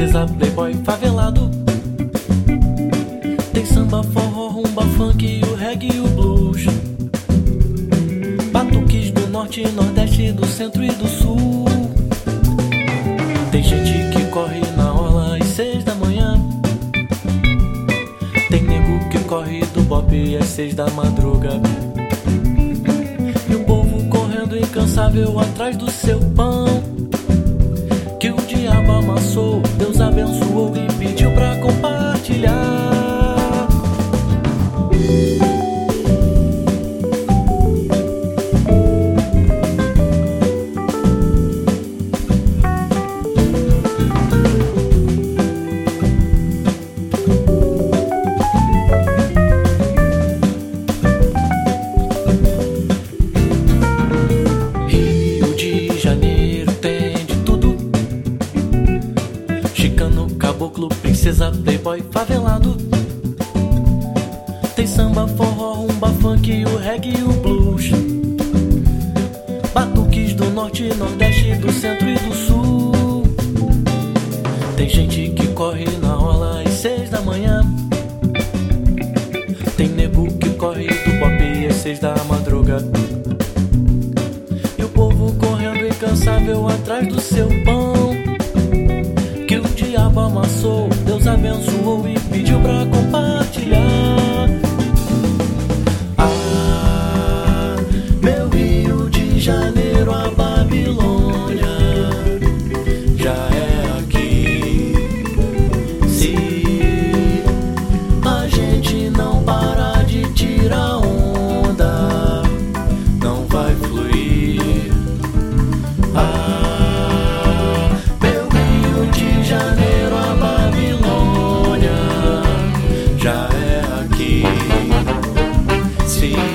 princesa, playboy, favelado. Tem samba, forró, rumba, funk, o reggae e o blues. Batuques do norte, nordeste, do centro e do sul. Tem gente que corre na orla às seis da manhã. Tem nego que corre do bob às seis da madruga. E o povo correndo incansável atrás do seu pão. Que o diabo amassou, Deus abençoou e princesa, playboy, favelado. Tem samba, forró, rumba, funk, o reggae e o blues. Batuques do norte, nordeste, do centro e do sul. Tem gente que corre na orla às seis da manhã. Tem nego que corre do pop às seis da madrugada. E o povo correndo incansável atrás do seu pão. Que o diabo amassou, abençoou e pediu pra comparar. see.